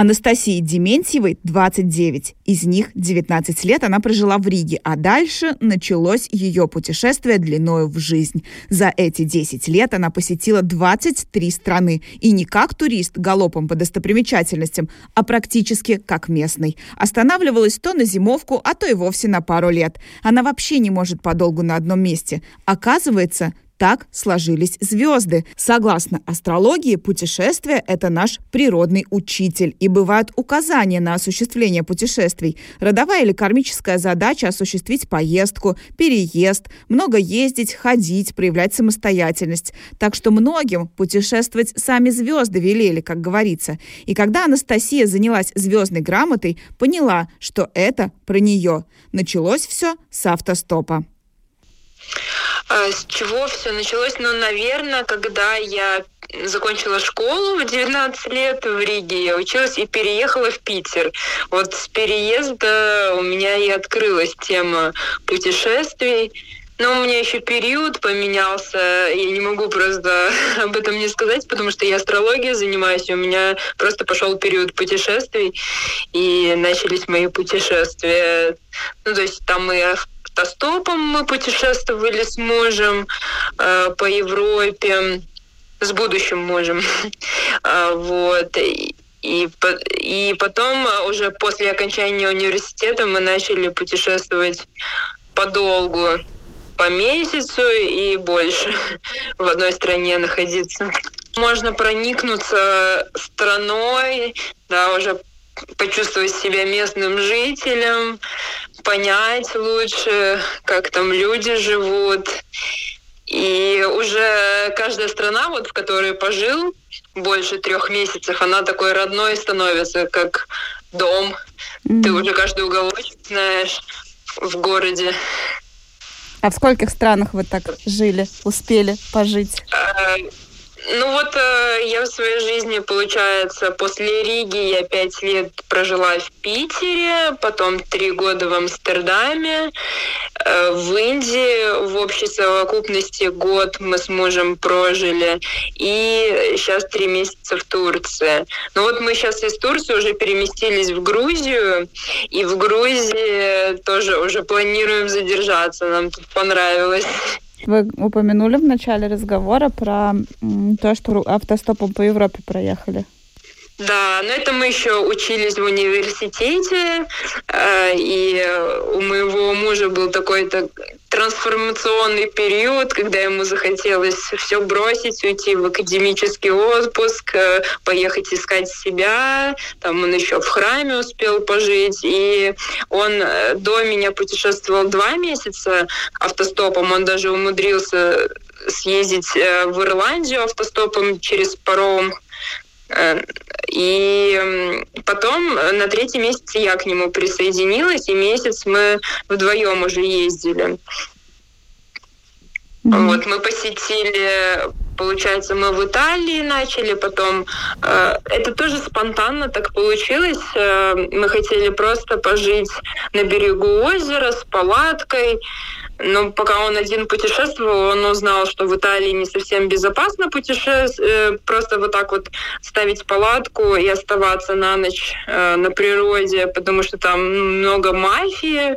Анастасии Дементьевой 29. Из них 19 лет она прожила в Риге, а дальше началось ее путешествие длиною в жизнь. За эти 10 лет она посетила 23 страны. И не как турист галопом по достопримечательностям, а практически как местный. Останавливалась то на зимовку, а то и вовсе на пару лет. Она вообще не может подолгу на одном месте. Оказывается, так сложились звезды. Согласно астрологии, путешествие – это наш природный учитель. И бывают указания на осуществление путешествий. Родовая или кармическая задача – осуществить поездку, переезд, много ездить, ходить, проявлять самостоятельность. Так что многим путешествовать сами звезды велели, как говорится. И когда Анастасия занялась звездной грамотой, поняла, что это про нее. Началось все с автостопа. А, с чего все началось? Ну, наверное, когда я закончила школу в 19 лет в Риге, я училась и переехала в Питер. Вот с переезда у меня и открылась тема путешествий. Но у меня еще период поменялся, я не могу просто об этом не сказать, потому что я астрологией занимаюсь, и у меня просто пошел период путешествий, и начались мои путешествия. Ну, то есть там и автостопом мы путешествовали с мужем э, по Европе, с будущим мужем. А, вот. И, и потом, уже после окончания университета, мы начали путешествовать подолгу, по месяцу и больше в одной стране находиться. Можно проникнуться страной, да, уже почувствовать себя местным жителем, понять лучше, как там люди живут. И уже каждая страна, вот в которой пожил больше трех месяцев, она такой родной становится, как дом. Mm-hmm. Ты уже каждый уголочек знаешь в городе. А в скольких странах вы так жили, успели пожить? Ну вот э, я в своей жизни, получается, после Риги я пять лет прожила в Питере, потом три года в Амстердаме, э, в Индии в общей совокупности год мы с мужем прожили, и сейчас три месяца в Турции. Ну вот мы сейчас из Турции уже переместились в Грузию, и в Грузии тоже уже планируем задержаться, нам тут понравилось. Вы упомянули в начале разговора про то, что автостопом по Европе проехали. Да, но это мы еще учились в университете, э, и у моего мужа был такой-то трансформационный период, когда ему захотелось все бросить, уйти в академический отпуск, э, поехать искать себя. Там он еще в храме успел пожить, и он э, до меня путешествовал два месяца автостопом, он даже умудрился съездить в Ирландию автостопом через паром и потом на третий месяц я к нему присоединилась, и месяц мы вдвоем уже ездили. Mm-hmm. Вот мы посетили, получается, мы в Италии начали, потом э, это тоже спонтанно так получилось. Э, мы хотели просто пожить на берегу озера с палаткой. Но пока он один путешествовал, он узнал, что в Италии не совсем безопасно путешествовать, э, просто вот так вот ставить палатку и оставаться на ночь э, на природе, потому что там ну, много мафии.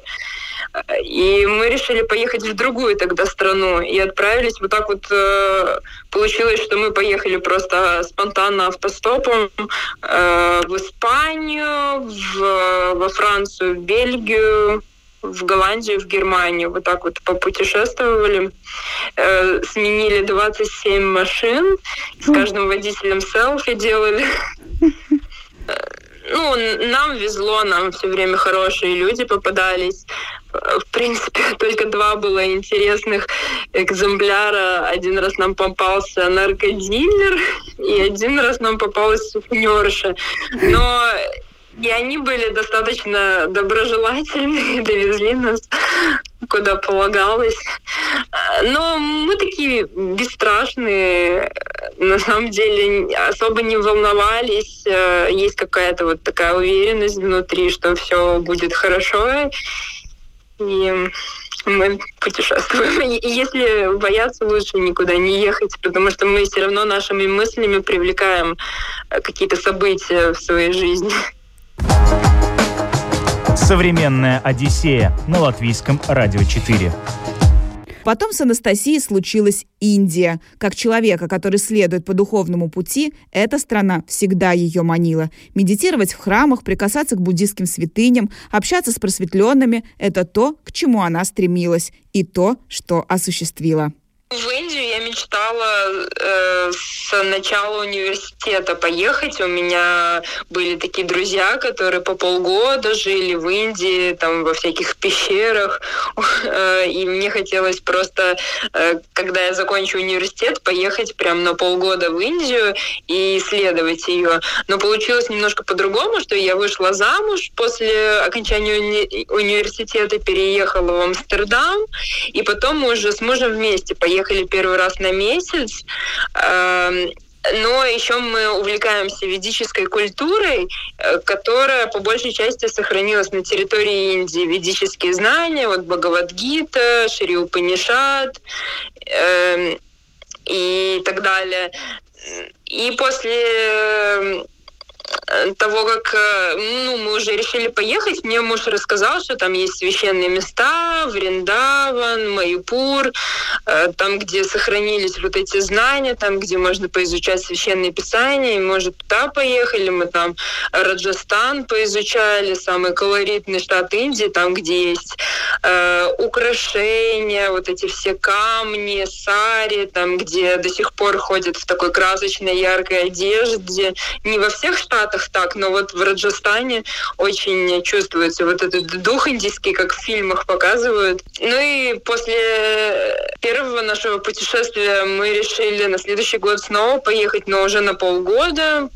И мы решили поехать в другую тогда страну и отправились вот так вот. Э, получилось, что мы поехали просто спонтанно автостопом в Испанию, в, во Францию, в Бельгию, в Голландию, в Германию. Вот так вот попутешествовали. Э, сменили 27 машин. С каждым водителем селфи делали. Э, ну, нам везло, нам все время хорошие люди попадались. В принципе, только два было интересных экземпляра. Один раз нам попался наркодилер, и один раз нам попалась сутенерша. Но И они были достаточно доброжелательны, довезли нас куда полагалось. Но мы такие бесстрашные, на самом деле особо не волновались. Есть какая-то вот такая уверенность внутри, что все будет хорошо. И мы путешествуем. Если бояться, лучше никуда не ехать, потому что мы все равно нашими мыслями привлекаем какие-то события в своей жизни. Современная Одиссея на латвийском радио 4. Потом с Анастасией случилась Индия. Как человека, который следует по духовному пути, эта страна всегда ее манила. Медитировать в храмах, прикасаться к буддийским святыням, общаться с просветленными – это то, к чему она стремилась, и то, что осуществила. В Индию я мечтала э, с начала университета поехать. У меня были такие друзья, которые по полгода жили в Индии, там во всяких пещерах. Э, и мне хотелось просто, э, когда я закончу университет, поехать прям на полгода в Индию и исследовать ее. Но получилось немножко по-другому, что я вышла замуж после окончания уни- университета, переехала в Амстердам, и потом мы уже с мужем вместе поехали первый раз на месяц. Эм, но еще мы увлекаемся ведической культурой, э, которая по большей части сохранилась на территории Индии. Ведические знания, вот Бхагавадгита, Шри Упанишат э, и так далее. И после Э, того, как э, ну, мы уже решили поехать, мне муж рассказал, что там есть священные места, Вриндаван, Майпур, э, там, где сохранились вот эти знания, там, где можно поизучать священные писания, и, может, туда поехали, мы там Раджастан поизучали, самый колоритный штат Индии, там, где есть э, украшения, вот эти все камни, сари, там, где до сих пор ходят в такой красочной, яркой одежде. Не во всех штатах так, но вот в Раджастане очень чувствуется вот этот дух индийский, как в фильмах показывают. Ну и после первого нашего путешествия мы решили на следующий год снова поехать, но уже на полгода.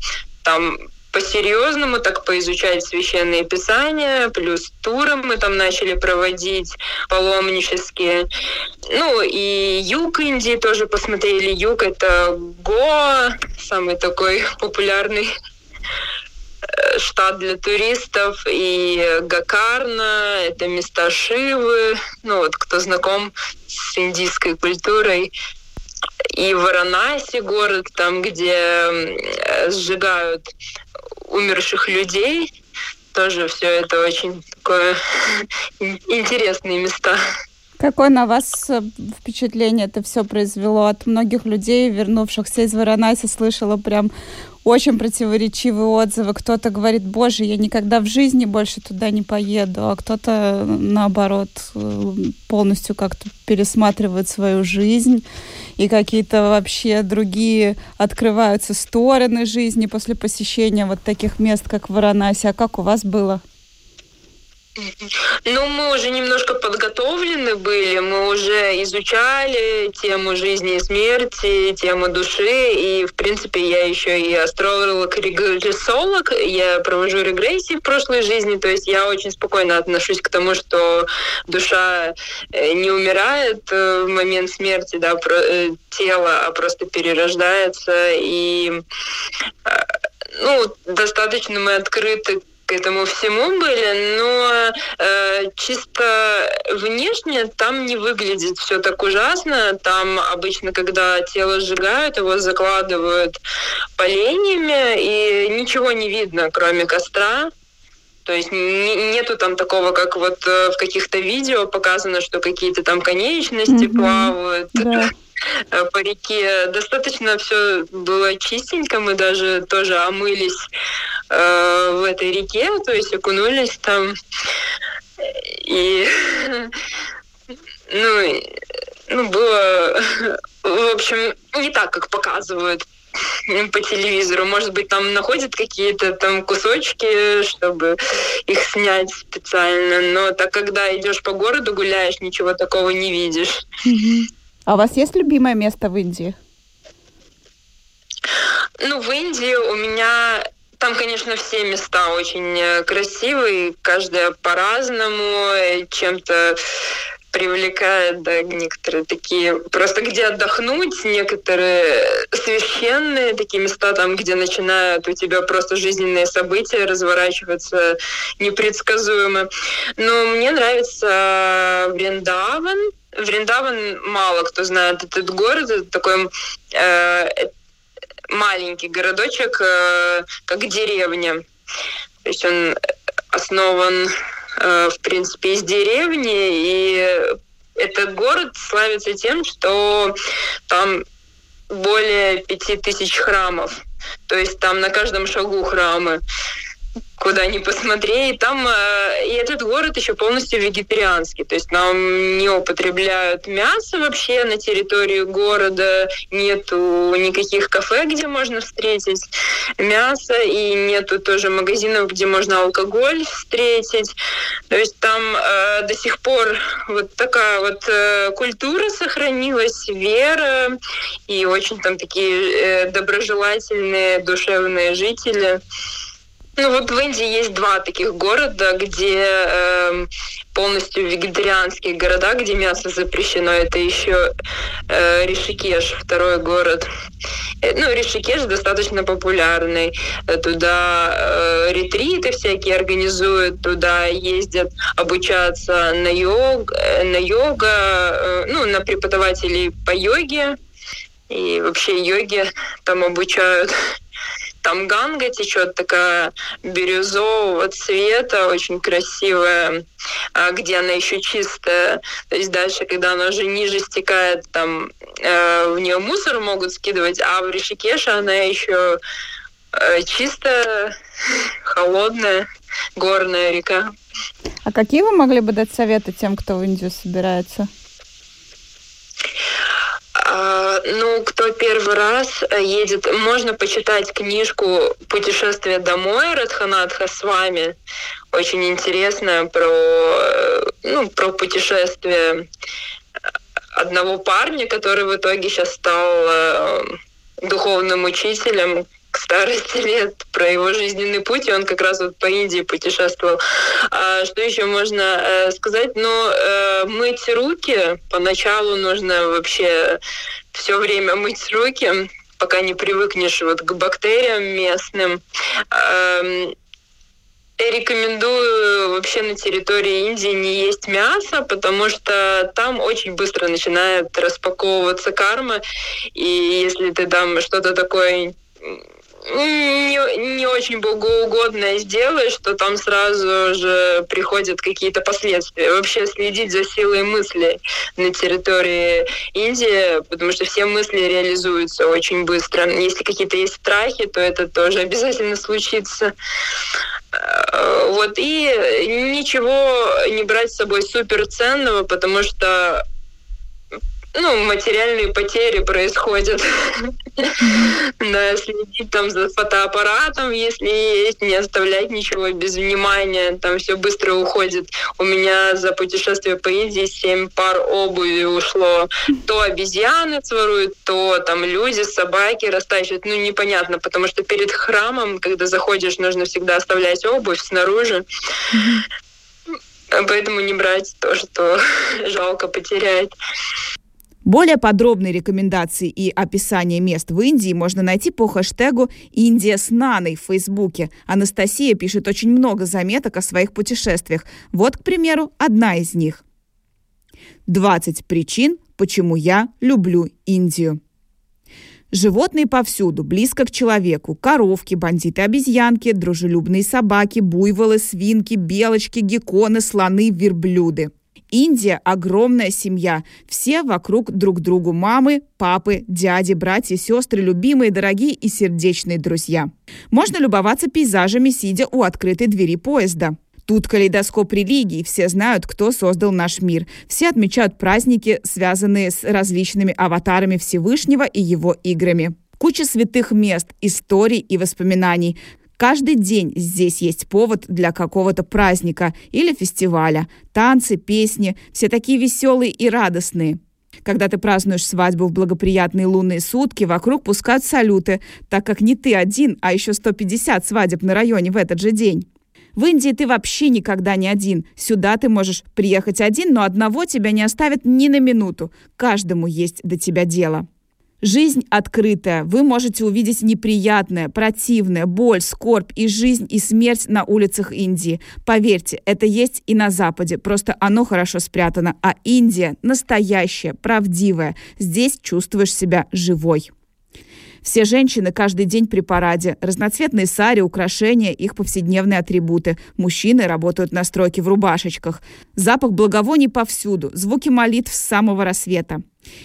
Там по-серьезному, так поизучать священные писания, плюс туры мы там начали проводить паломнические. Ну и юг Индии тоже посмотрели. Юг — это Гоа, самый такой популярный штат для туристов, и Гакарна, это места Шивы, ну вот кто знаком с индийской культурой, и Варанаси город, там, где сжигают умерших людей. Тоже все это очень такое интересные места. Какое на вас э, впечатление это все произвело? От многих людей, вернувшихся из Варанаси, слышала прям очень противоречивые отзывы. Кто-то говорит, боже, я никогда в жизни больше туда не поеду, а кто-то, наоборот, полностью как-то пересматривает свою жизнь и какие-то вообще другие открываются стороны жизни после посещения вот таких мест, как Варанаси. А как у вас было? Ну, мы уже немножко подготовлены были, мы уже изучали тему жизни и смерти, тему души, и, в принципе, я еще и астролог, регрессолог, я провожу регрессии в прошлой жизни, то есть я очень спокойно отношусь к тому, что душа э, не умирает э, в момент смерти, да, э, тело, а просто перерождается, и ну, достаточно мы открыты к этому всему были, но э, чисто внешне там не выглядит все так ужасно. Там обычно, когда тело сжигают, его закладывают поленьями, и ничего не видно, кроме костра. То есть нету там такого, как вот э, в каких-то видео показано, что какие-то там конечности mm-hmm. плавают. Да э, по реке. Достаточно все было чистенько, мы даже тоже омылись э, в этой реке, то есть окунулись там. И ну, ну, было, в общем, не так, как показывают по телевизору. Может быть, там находят какие-то там кусочки, чтобы их снять специально. Но так, когда идешь по городу, гуляешь, ничего такого не видишь. А у вас есть любимое место в Индии? Ну, в Индии у меня там, конечно, все места очень э, красивые, каждая по-разному, э, чем-то привлекает, да, некоторые такие, просто где отдохнуть, некоторые священные такие места, там, где начинают у тебя просто жизненные события разворачиваться непредсказуемо. Но мне нравится Вриндаван. Вриндаван мало кто знает этот город, это такой э, маленький городочек, э, как деревня. То есть он основан Э, в принципе, из деревни, и этот город славится тем, что там более пяти тысяч храмов. То есть там на каждом шагу храмы куда ни посмотри. там э, и этот город еще полностью вегетарианский. То есть нам не употребляют мясо вообще на территории города. Нету никаких кафе, где можно встретить мясо. И нету тоже магазинов, где можно алкоголь встретить. То есть там э, до сих пор вот такая вот э, культура сохранилась, вера. И очень там такие э, доброжелательные, душевные жители. Ну вот в Индии есть два таких города, где э, полностью вегетарианские города, где мясо запрещено. Это еще э, Ришикеш, второй город. Э, ну, Ришикеш достаточно популярный. Туда э, ретриты всякие организуют, туда ездят обучаться на, йог, э, на йога, э, ну, на преподавателей по йоге. И вообще йоги там обучают там ганга течет такая бирюзового цвета, очень красивая, а, где она еще чистая. То есть дальше, когда она уже ниже стекает, там э, в нее мусор могут скидывать, а в Ришикеше она еще э, чистая, холодная, горная река. А какие вы могли бы дать советы тем, кто в Индию собирается? А, ну, кто первый раз э, едет, можно почитать книжку «Путешествие домой» Радханатха с вами. Очень интересная про, э, ну, про путешествие одного парня, который в итоге сейчас стал э, духовным учителем, к старости лет, про его жизненный путь, и он как раз вот по Индии путешествовал. А что еще можно э, сказать? Ну, э, мыть руки поначалу нужно вообще все время мыть руки, пока не привыкнешь вот к бактериям местным. Э, рекомендую вообще на территории Индии не есть мясо, потому что там очень быстро начинает распаковываться карма, и если ты там что-то такое не, не очень богоугодное сделаешь, что там сразу же приходят какие-то последствия. Вообще следить за силой мысли на территории Индии, потому что все мысли реализуются очень быстро. Если какие-то есть страхи, то это тоже обязательно случится. Э, вот, и ничего не брать с собой суперценного, потому что ну, материальные потери происходят. Да, следить там за фотоаппаратом, если есть, не оставлять ничего без внимания, там все быстро уходит. У меня за путешествие по Индии семь пар обуви ушло. То обезьяны своруют, то там люди, собаки растащат. Ну, непонятно, потому что перед храмом, когда заходишь, нужно всегда оставлять обувь снаружи. Поэтому не брать то, что жалко потерять. Более подробные рекомендации и описание мест в Индии можно найти по хэштегу «Индия с Наной» в Фейсбуке. Анастасия пишет очень много заметок о своих путешествиях. Вот, к примеру, одна из них. 20 причин, почему я люблю Индию. Животные повсюду, близко к человеку. Коровки, бандиты, обезьянки, дружелюбные собаки, буйволы, свинки, белочки, гекконы, слоны, верблюды. Индия – огромная семья. Все вокруг друг другу мамы, папы, дяди, братья, сестры, любимые, дорогие и сердечные друзья. Можно любоваться пейзажами, сидя у открытой двери поезда. Тут калейдоскоп религий, все знают, кто создал наш мир. Все отмечают праздники, связанные с различными аватарами Всевышнего и его играми. Куча святых мест, историй и воспоминаний. Каждый день здесь есть повод для какого-то праздника или фестиваля. Танцы, песни, все такие веселые и радостные. Когда ты празднуешь свадьбу в благоприятные лунные сутки, вокруг пускают салюты, так как не ты один, а еще 150 свадеб на районе в этот же день. В Индии ты вообще никогда не один. Сюда ты можешь приехать один, но одного тебя не оставят ни на минуту. Каждому есть до тебя дело. Жизнь открытая. Вы можете увидеть неприятное, противное, боль, скорбь и жизнь и смерть на улицах Индии. Поверьте, это есть и на Западе, просто оно хорошо спрятано. А Индия настоящая, правдивая. Здесь чувствуешь себя живой. Все женщины каждый день при параде. Разноцветные сари, украшения, их повседневные атрибуты. Мужчины работают на стройке в рубашечках. Запах благовоний повсюду. Звуки молитв с самого рассвета.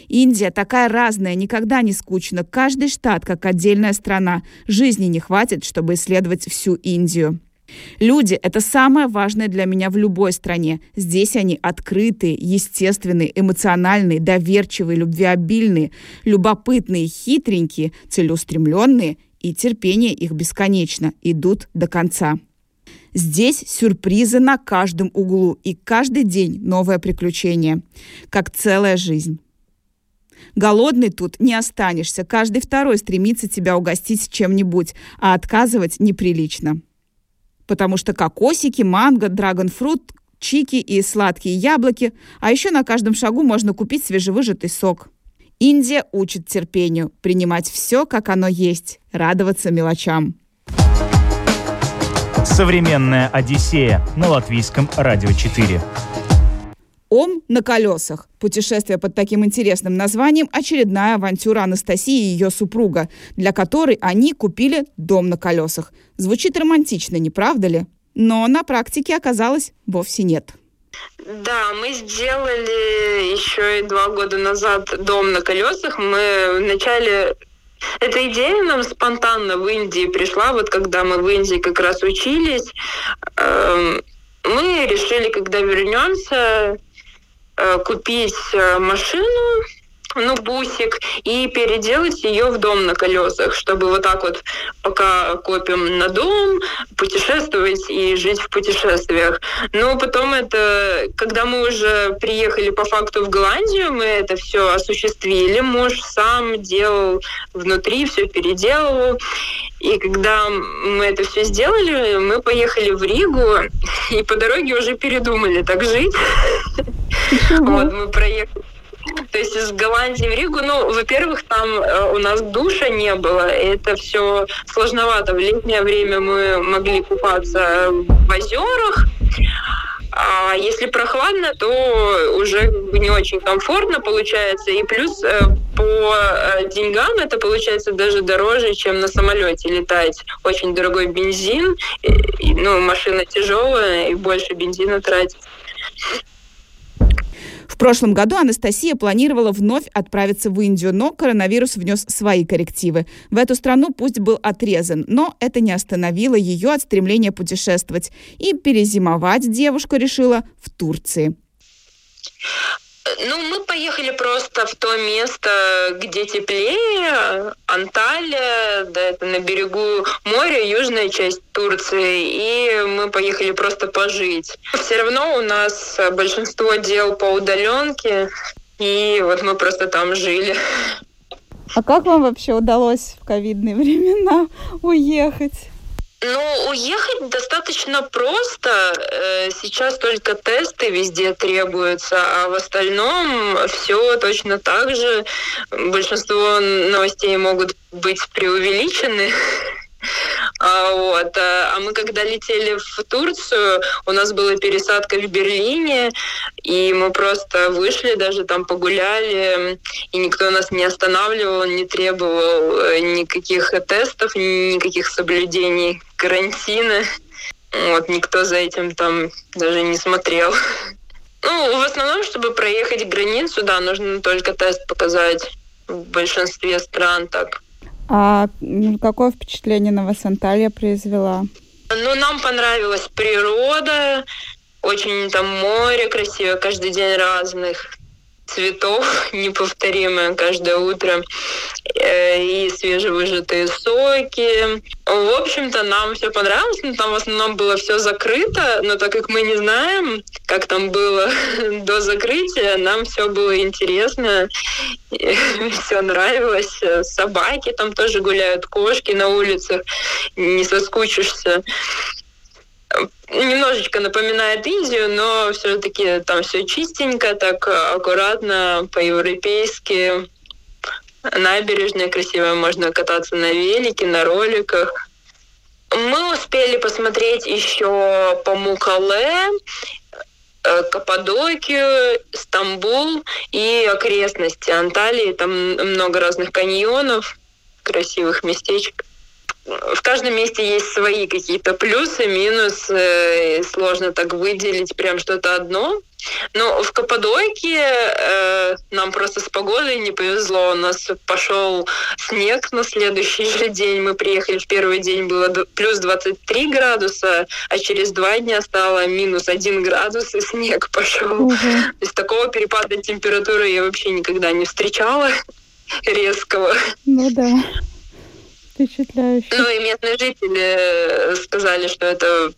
Индия такая разная, никогда не скучно. Каждый штат как отдельная страна. Жизни не хватит, чтобы исследовать всю Индию. Люди — это самое важное для меня в любой стране. Здесь они открытые, естественные, эмоциональные, доверчивые, любвеобильные, любопытные, хитренькие, целеустремленные, и терпение их бесконечно, идут до конца. Здесь сюрпризы на каждом углу, и каждый день новое приключение, как целая жизнь. Голодный тут не останешься, каждый второй стремится тебя угостить чем-нибудь, а отказывать неприлично потому что кокосики, манго, драгонфрут, чики и сладкие яблоки, а еще на каждом шагу можно купить свежевыжатый сок. Индия учит терпению, принимать все, как оно есть, радоваться мелочам. Современная Одиссея на латвийском радио 4. Ом на колесах. Путешествие под таким интересным названием – очередная авантюра Анастасии и ее супруга, для которой они купили дом на колесах. Звучит романтично, не правда ли? Но на практике оказалось вовсе нет. Да, мы сделали еще и два года назад дом на колесах. Мы вначале эта идея нам спонтанно в Индии пришла, вот когда мы в Индии как раз учились. Эм, мы решили, когда вернемся, купить э, машину, ну, бусик, и переделать ее в дом на колесах, чтобы вот так вот, пока копим на дом, путешествовать и жить в путешествиях. Но потом это, когда мы уже приехали по факту в Голландию, мы это все осуществили. Муж сам делал внутри, все переделывал. И когда мы это все сделали, мы поехали в Ригу, и по дороге уже передумали так жить. Вот, мы проехали то есть из Голландии в Ригу, ну, во-первых, там э, у нас душа не было, это все сложновато. В летнее время мы могли купаться в озерах, а если прохладно, то уже не очень комфортно получается. И плюс э, по э, деньгам это получается даже дороже, чем на самолете летать. Очень дорогой бензин, и, ну, машина тяжелая, и больше бензина тратить. В прошлом году Анастасия планировала вновь отправиться в Индию, но коронавирус внес свои коррективы. В эту страну пусть был отрезан, но это не остановило ее от стремления путешествовать. И перезимовать девушка решила в Турции. Ну, мы поехали просто в то место, где теплее, Анталия, да, это на берегу моря, южная часть Турции, и мы поехали просто пожить. Все равно у нас большинство дел по удаленке, и вот мы просто там жили. А как вам вообще удалось в ковидные времена уехать? Ну, уехать достаточно просто. Э, сейчас только тесты везде требуются, а в остальном все точно так же. Большинство новостей могут быть преувеличены. А, вот. А, а мы когда летели в Турцию, у нас была пересадка в Берлине, и мы просто вышли, даже там погуляли, и никто нас не останавливал, не требовал э, никаких тестов, никаких соблюдений карантина. Вот, никто за этим там даже не смотрел. Ну, в основном, чтобы проехать границу, да, нужно только тест показать в большинстве стран так. А какое впечатление на вас Анталия произвела? Ну, нам понравилась природа, очень там море красивое, каждый день разных цветов неповторимое каждое утро, э, и свежевыжатые соки, В общем-то, нам все понравилось, но там в основном было все закрыто, но так как мы не знаем, как там было до закрытия, нам все было интересно, все нравилось. Собаки там тоже гуляют, кошки на улицах, не соскучишься немножечко напоминает Индию, но все-таки там все чистенько, так аккуратно, по-европейски набережная красивая, можно кататься на велике, на роликах. Мы успели посмотреть еще по Мукале, э, Каппадокию, Стамбул и окрестности Анталии. Там много разных каньонов, красивых местечек в каждом месте есть свои какие-то плюсы, минусы. Сложно так выделить прям что-то одно. Но в Каппадокии э, нам просто с погодой не повезло. У нас пошел снег на следующий же день. Мы приехали в первый день, было плюс 23 градуса, а через два дня стало минус 1 градус, и снег пошел. Угу. То есть такого перепада температуры я вообще никогда не встречала резкого. Ну да впечатляюще. Ну и местные жители э, сказали, что это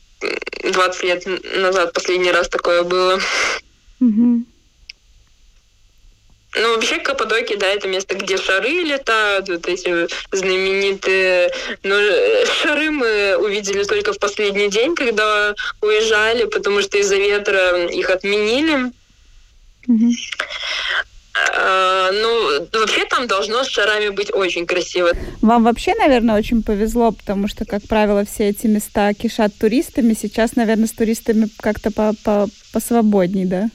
20 лет назад последний раз такое было. Угу. Ну, вообще Каппадокия, да, это место, где шары летают, вот эти знаменитые... Но ну, шары мы увидели только в последний день, когда уезжали, потому что из-за ветра их отменили. Угу. А, ну, вообще там должно с шарами быть очень красиво. Вам вообще, наверное, очень повезло, потому что, как правило, все эти места кишат туристами. Сейчас, наверное, с туристами как-то по -по посвободней, да?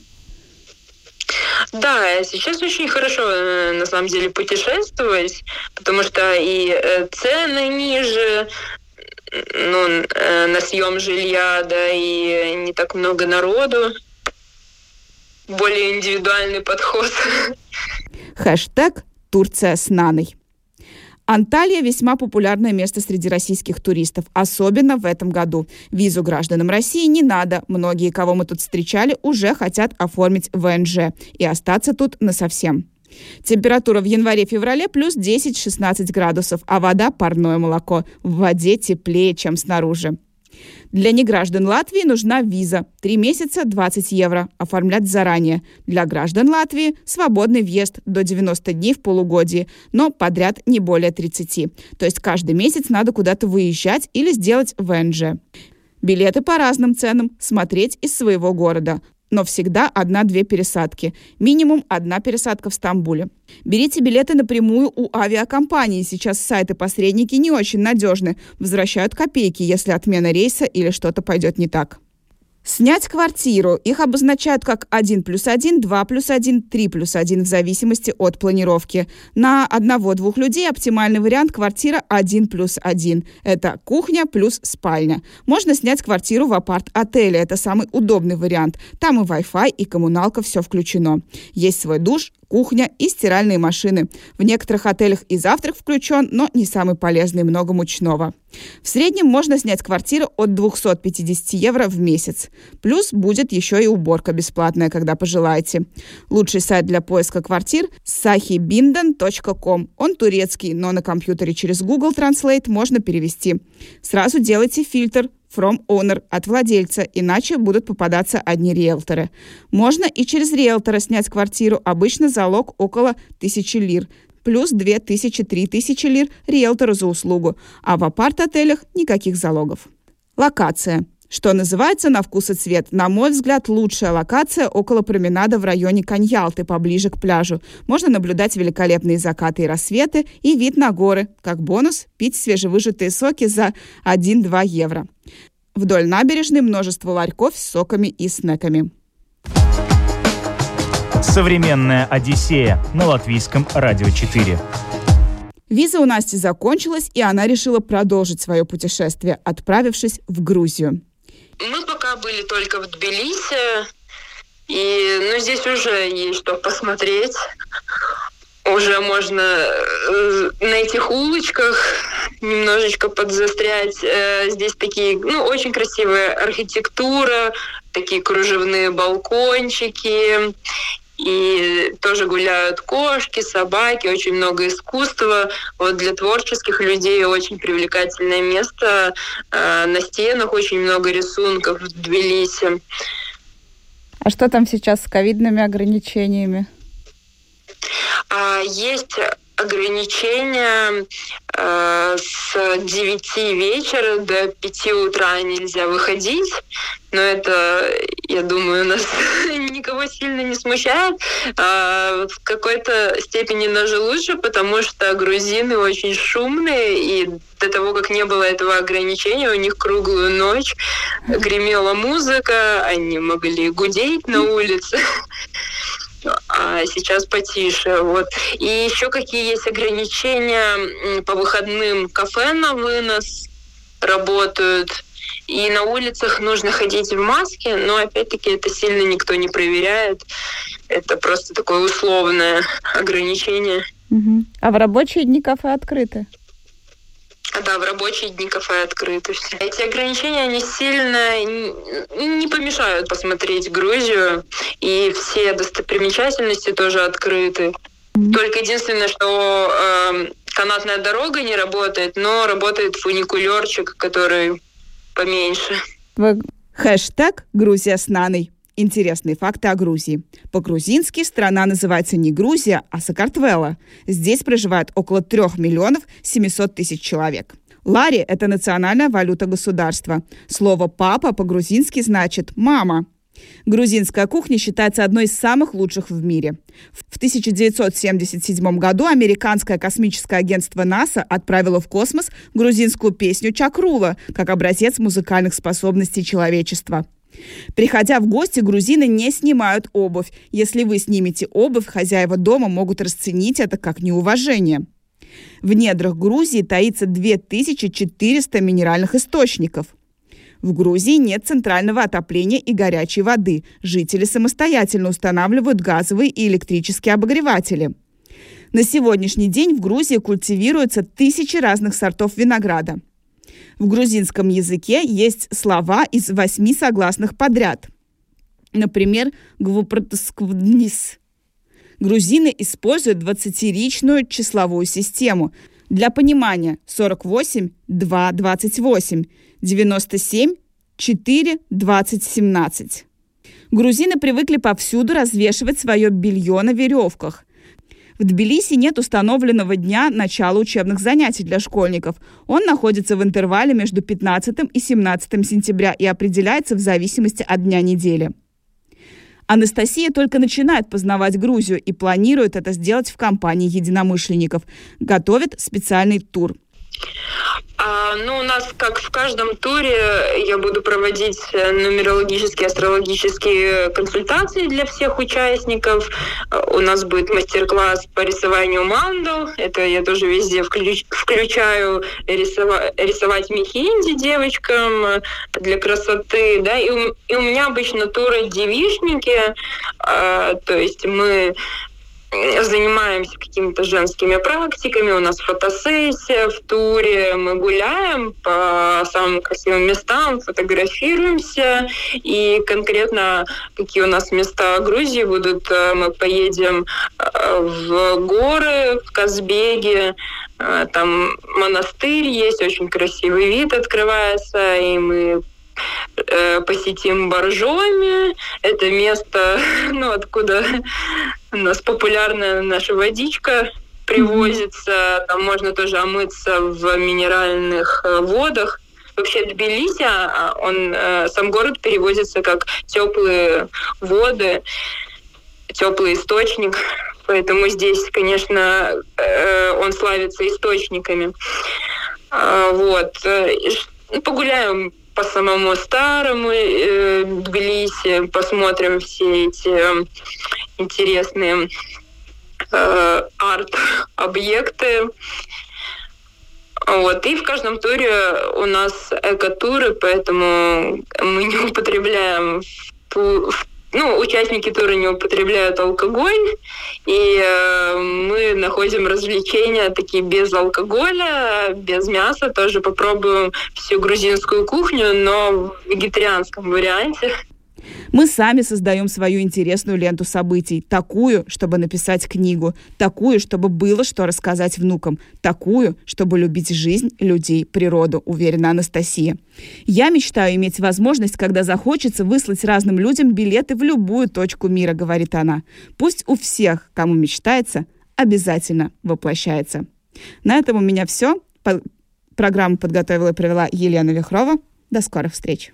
Да, сейчас очень хорошо, э, на самом деле, путешествовать, потому что и э, цены ниже, ну, э, на съем жилья, да, и не так много народу более индивидуальный подход. Хэштег «Турция с Наной». Анталия весьма популярное место среди российских туристов, особенно в этом году. Визу гражданам России не надо. Многие, кого мы тут встречали, уже хотят оформить ВНЖ и остаться тут насовсем. Температура в январе-феврале плюс 10-16 градусов, а вода – парное молоко. В воде теплее, чем снаружи. Для неграждан Латвии нужна виза. Три месяца 20 евро. Оформлять заранее. Для граждан Латвии свободный въезд до 90 дней в полугодии, но подряд не более 30. То есть каждый месяц надо куда-то выезжать или сделать ВНЖ. Билеты по разным ценам. Смотреть из своего города но всегда одна-две пересадки. Минимум одна пересадка в Стамбуле. Берите билеты напрямую у авиакомпании. Сейчас сайты-посредники не очень надежны. Возвращают копейки, если отмена рейса или что-то пойдет не так. Снять квартиру. Их обозначают как 1 плюс 1, 2 плюс 1, 3 плюс 1 в зависимости от планировки. На одного-двух людей оптимальный вариант квартира 1 плюс 1. Это кухня плюс спальня. Можно снять квартиру в апарт-отеле. Это самый удобный вариант. Там и Wi-Fi, и коммуналка, все включено. Есть свой душ, кухня и стиральные машины. В некоторых отелях и завтрак включен, но не самый полезный, много мучного. В среднем можно снять квартиру от 250 евро в месяц. Плюс будет еще и уборка бесплатная, когда пожелаете. Лучший сайт для поиска квартир – sahibindan.com. Он турецкий, но на компьютере через Google Translate можно перевести. Сразу делайте фильтр from owner от владельца, иначе будут попадаться одни риэлторы. Можно и через риэлтора снять квартиру, обычно залог около 1000 лир, плюс 2000-3000 лир риэлтору за услугу, а в апарт-отелях никаких залогов. Локация. Что называется на вкус и цвет. На мой взгляд, лучшая локация около променада в районе Каньялты, поближе к пляжу. Можно наблюдать великолепные закаты и рассветы и вид на горы. Как бонус, пить свежевыжатые соки за 1-2 евро. Вдоль набережной множество ларьков с соками и снеками. Современная Одиссея на латвийском радио 4. Виза у Насти закончилась, и она решила продолжить свое путешествие, отправившись в Грузию. Мы пока были только в Тбилиси, и ну, здесь уже есть что посмотреть. Уже можно э, на этих улочках немножечко подзастрять. Э, здесь такие, ну, очень красивая архитектура, такие кружевные балкончики. И тоже гуляют кошки, собаки, очень много искусства. Вот для творческих людей очень привлекательное место. Э, на стенах очень много рисунков в Тбилиси. А что там сейчас с ковидными ограничениями? А, есть ограничения э, с 9 вечера до 5 утра нельзя выходить. Но это, я думаю, нас никого сильно не смущает. А в какой-то степени даже лучше, потому что грузины очень шумные, и до того, как не было этого ограничения, у них круглую ночь гремела музыка, они могли гудеть на улице а сейчас потише. Вот. И еще какие есть ограничения по выходным кафе на вынос работают. И на улицах нужно ходить в маске, но опять-таки это сильно никто не проверяет. Это просто такое условное ограничение. Угу. А в рабочие дни кафе открыты? Да, в рабочие дни кафе открыты все. Эти ограничения, они сильно не помешают посмотреть Грузию, и все достопримечательности тоже открыты. Только единственное, что э, канатная дорога не работает, но работает фуникулерчик, который поменьше. Хэштег «Грузия с Наной». Интересные факты о Грузии. По-грузински страна называется не Грузия, а Сакартвела. Здесь проживает около 3 миллионов 700 тысяч человек. Лари – это национальная валюта государства. Слово «папа» по-грузински значит «мама». Грузинская кухня считается одной из самых лучших в мире. В 1977 году американское космическое агентство НАСА отправило в космос грузинскую песню «Чакрула» как образец музыкальных способностей человечества – Приходя в гости, грузины не снимают обувь. Если вы снимете обувь, хозяева дома могут расценить это как неуважение. В недрах Грузии таится 2400 минеральных источников. В Грузии нет центрального отопления и горячей воды. Жители самостоятельно устанавливают газовые и электрические обогреватели. На сегодняшний день в Грузии культивируются тысячи разных сортов винограда – в грузинском языке есть слова из восьми согласных подряд. Например, «гвупротосквнис». Грузины используют 20-ричную числовую систему. Для понимания 48, 2, 28, 97, 4, 20, 17. Грузины привыкли повсюду развешивать свое белье на веревках. В Тбилиси нет установленного дня начала учебных занятий для школьников. Он находится в интервале между 15 и 17 сентября и определяется в зависимости от дня недели. Анастасия только начинает познавать Грузию и планирует это сделать в компании единомышленников. Готовит специальный тур – а, ну, у нас, как в каждом туре, я буду проводить э, нумерологические, астрологические консультации для всех участников. А, у нас будет мастер-класс по рисованию мандал. Это я тоже везде включ, включаю рисова, рисовать мехинди девочкам э, для красоты. Да? И, у, и у меня обычно туры девишники. А, то есть мы занимаемся какими-то женскими практиками, у нас фотосессия в туре, мы гуляем по самым красивым местам, фотографируемся, и конкретно какие у нас места Грузии будут, э, мы поедем э, в горы, в Казбеге, э, там монастырь есть, очень красивый вид открывается, и мы посетим Боржоми. Это место, ну, откуда у нас популярная наша водичка привозится. Там можно тоже омыться в минеральных э, водах. Вообще Тбилиси, а, он, э, сам город перевозится как теплые воды, теплый источник. Поэтому здесь, конечно, он славится источниками. А, вот. Погуляем по самому старому э, Тбилиси, посмотрим все эти э, интересные э, арт-объекты. Вот. И в каждом туре у нас эко-туры, поэтому мы не употребляем в ну, участники тура не употребляют алкоголь, и э, мы находим развлечения такие без алкоголя, без мяса. Тоже попробуем всю грузинскую кухню, но в вегетарианском варианте. Мы сами создаем свою интересную ленту событий, такую, чтобы написать книгу, такую, чтобы было что рассказать внукам, такую, чтобы любить жизнь, людей, природу, уверена Анастасия. Я мечтаю иметь возможность, когда захочется, выслать разным людям билеты в любую точку мира, говорит она. Пусть у всех, кому мечтается, обязательно воплощается. На этом у меня все. Программу подготовила и провела Елена Вихрова. До скорых встреч.